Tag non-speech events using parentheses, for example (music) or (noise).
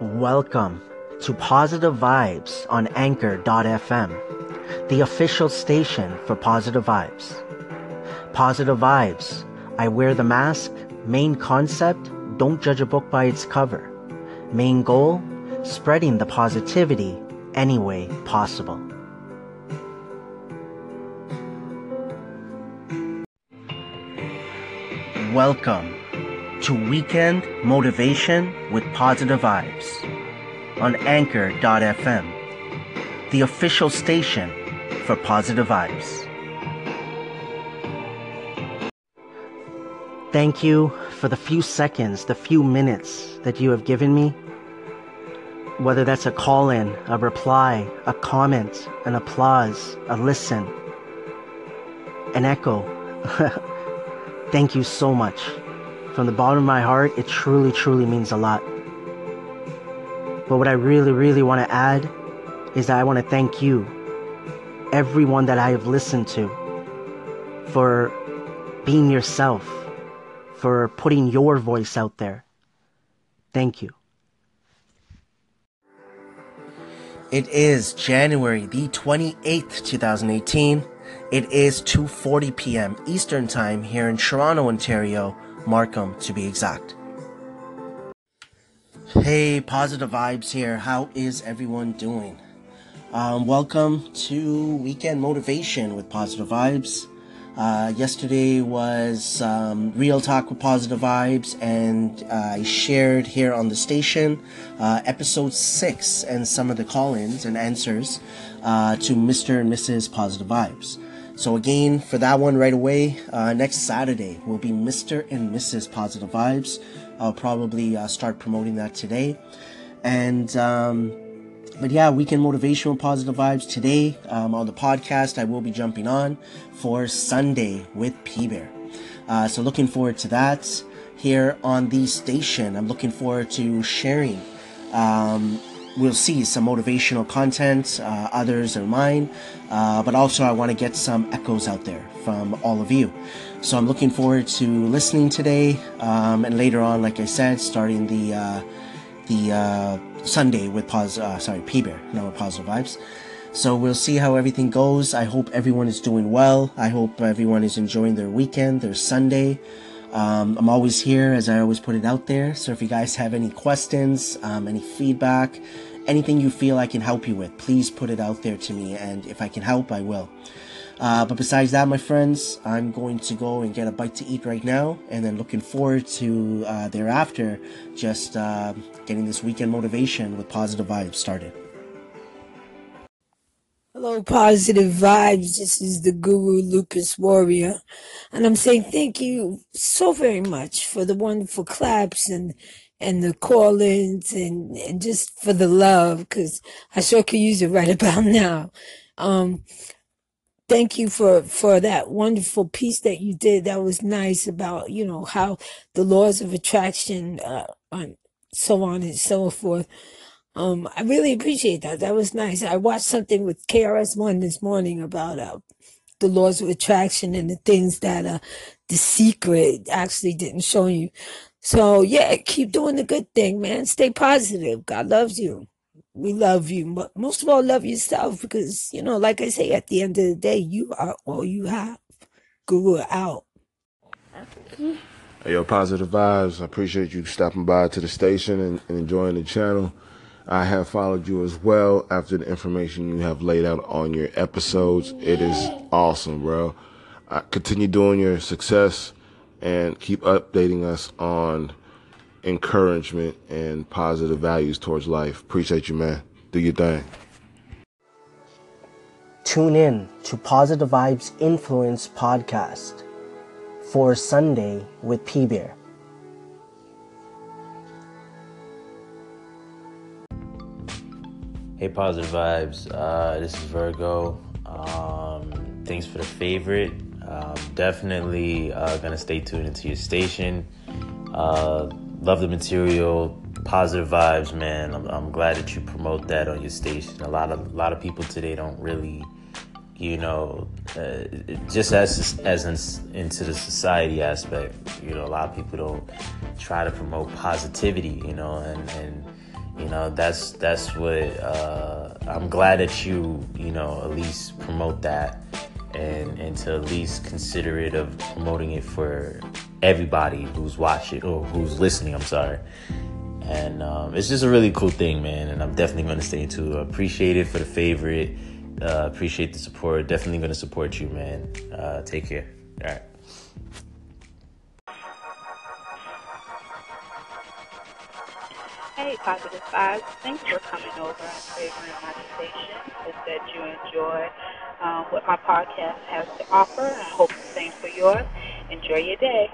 Welcome to Positive Vibes on Anchor.fm, the official station for Positive Vibes. Positive Vibes. I wear the mask. Main concept don't judge a book by its cover. Main goal spreading the positivity any way possible. Welcome to Weekend Motivation with Positive Vibes on Anchor.fm, the official station for Positive Vibes. Thank you for the few seconds, the few minutes that you have given me. Whether that's a call in, a reply, a comment, an applause, a listen, an echo. (laughs) Thank you so much. From the bottom of my heart, it truly, truly means a lot. But what I really, really want to add is that I want to thank you, everyone that I have listened to, for being yourself, for putting your voice out there. Thank you. It is January the 28th, 2018. It is 2:40 p.m. Eastern Time here in Toronto, Ontario, Markham to be exact. Hey, positive vibes here. How is everyone doing? Um, welcome to Weekend Motivation with Positive Vibes. Uh, yesterday was um, Real Talk with Positive Vibes, and uh, I shared here on the station uh, episode six and some of the call ins and answers uh, to Mr. and Mrs. Positive Vibes. So, again, for that one right away, uh, next Saturday will be Mr. and Mrs. Positive Vibes. I'll probably uh, start promoting that today. And, um, but yeah, weekend motivational positive vibes today um, on the podcast. I will be jumping on for Sunday with P Bear. Uh, so looking forward to that here on the station. I'm looking forward to sharing. Um, we'll see some motivational content. Uh, others are mine, uh, but also I want to get some echoes out there from all of you. So I'm looking forward to listening today, um, and later on, like I said, starting the uh, the uh, Sunday with pos uh, sorry P Bear, not with positive vibes. So we'll see how everything goes. I hope everyone is doing well. I hope everyone is enjoying their weekend, their Sunday. Um, I'm always here, as I always put it out there. So if you guys have any questions, um, any feedback, anything you feel I can help you with, please put it out there to me. And if I can help, I will. Uh, but besides that, my friends, I'm going to go and get a bite to eat right now, and then looking forward to uh, thereafter just uh, getting this weekend motivation with positive vibes started. Hello, positive vibes. This is the Guru Lupus Warrior, and I'm saying thank you so very much for the wonderful claps and and the call-ins and and just for the love, because I sure could use it right (laughs) about now. Um, thank you for for that wonderful piece that you did that was nice about you know how the laws of attraction uh and so on and so forth um i really appreciate that that was nice i watched something with KRS-One this morning about uh the laws of attraction and the things that uh the secret actually didn't show you so yeah keep doing the good thing man stay positive god loves you we love you, but most of all, love yourself because, you know, like I say, at the end of the day, you are all you have. Guru out. Hey, yo, positive vibes. I appreciate you stopping by to the station and, and enjoying the channel. I have followed you as well after the information you have laid out on your episodes. It is awesome, bro. Continue doing your success and keep updating us on encouragement and positive values towards life. Appreciate you, man. Do your thing. Tune in to Positive Vibes Influence podcast for Sunday with P Bear. Hey, positive vibes. Uh, this is Virgo. Um, thanks for the favorite. Um, definitely uh, gonna stay tuned into your station. Uh, love the material, positive vibes, man. I'm, I'm glad that you promote that on your station. A lot of a lot of people today don't really, you know, uh, just as as in, into the society aspect. You know, a lot of people don't try to promote positivity. You know, and and you know that's that's what uh, I'm glad that you you know at least promote that and and to at least consider it of promoting it for everybody who's watching or who's listening. I'm sorry. And um, it's just a really cool thing, man. And I'm definitely going to stay tuned. Appreciate it for the favorite. Uh, appreciate the support. Definitely going to support you, man. Uh, take care. All right. Hey, Positive Vibes. Thanks for coming over and favoring my station. Hope that you enjoy um, what my podcast has to offer. I hope the same for yours. Enjoy your day.